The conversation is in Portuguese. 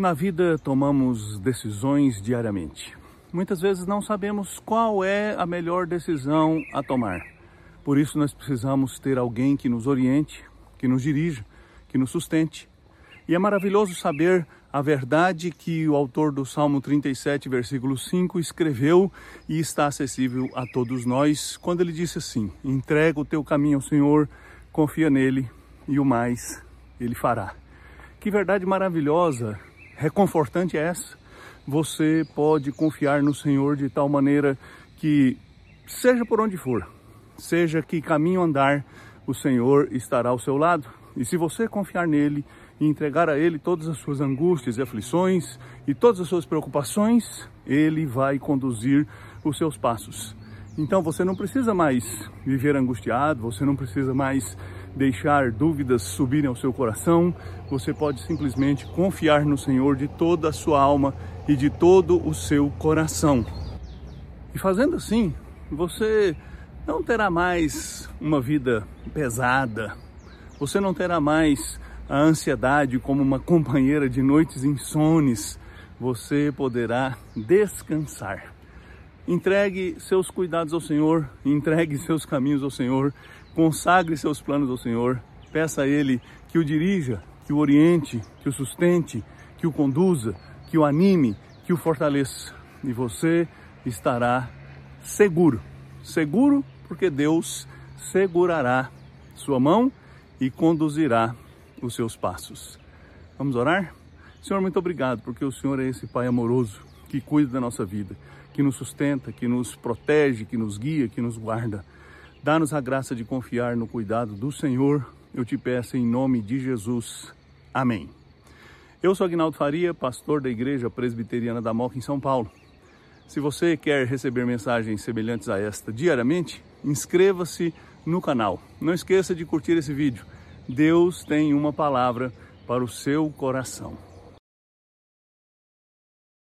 Na vida tomamos decisões diariamente. Muitas vezes não sabemos qual é a melhor decisão a tomar. Por isso nós precisamos ter alguém que nos oriente, que nos dirija, que nos sustente. E é maravilhoso saber a verdade que o autor do Salmo 37, versículo 5, escreveu e está acessível a todos nós, quando ele disse assim: Entrega o teu caminho ao Senhor, confia nele e o mais ele fará. Que verdade maravilhosa reconfortante é essa. Você pode confiar no Senhor de tal maneira que, seja por onde for, seja que caminho andar, o Senhor estará ao seu lado. E se você confiar nele e entregar a ele todas as suas angústias e aflições e todas as suas preocupações, ele vai conduzir os seus passos. Então você não precisa mais viver angustiado, você não precisa mais deixar dúvidas subirem ao seu coração, você pode simplesmente confiar no Senhor de toda a sua alma e de todo o seu coração. E fazendo assim, você não terá mais uma vida pesada, você não terá mais a ansiedade como uma companheira de noites insones, você poderá descansar. Entregue seus cuidados ao Senhor, entregue seus caminhos ao Senhor, consagre seus planos ao Senhor, peça a Ele que o dirija, que o oriente, que o sustente, que o conduza, que o anime, que o fortaleça. E você estará seguro, seguro porque Deus segurará sua mão e conduzirá os seus passos. Vamos orar? Senhor, muito obrigado porque o Senhor é esse Pai amoroso que cuida da nossa vida que nos sustenta, que nos protege, que nos guia, que nos guarda. Dá-nos a graça de confiar no cuidado do Senhor. Eu te peço em nome de Jesus. Amém. Eu sou Agnaldo Faria, pastor da Igreja Presbiteriana da Moca em São Paulo. Se você quer receber mensagens semelhantes a esta diariamente, inscreva-se no canal. Não esqueça de curtir esse vídeo. Deus tem uma palavra para o seu coração.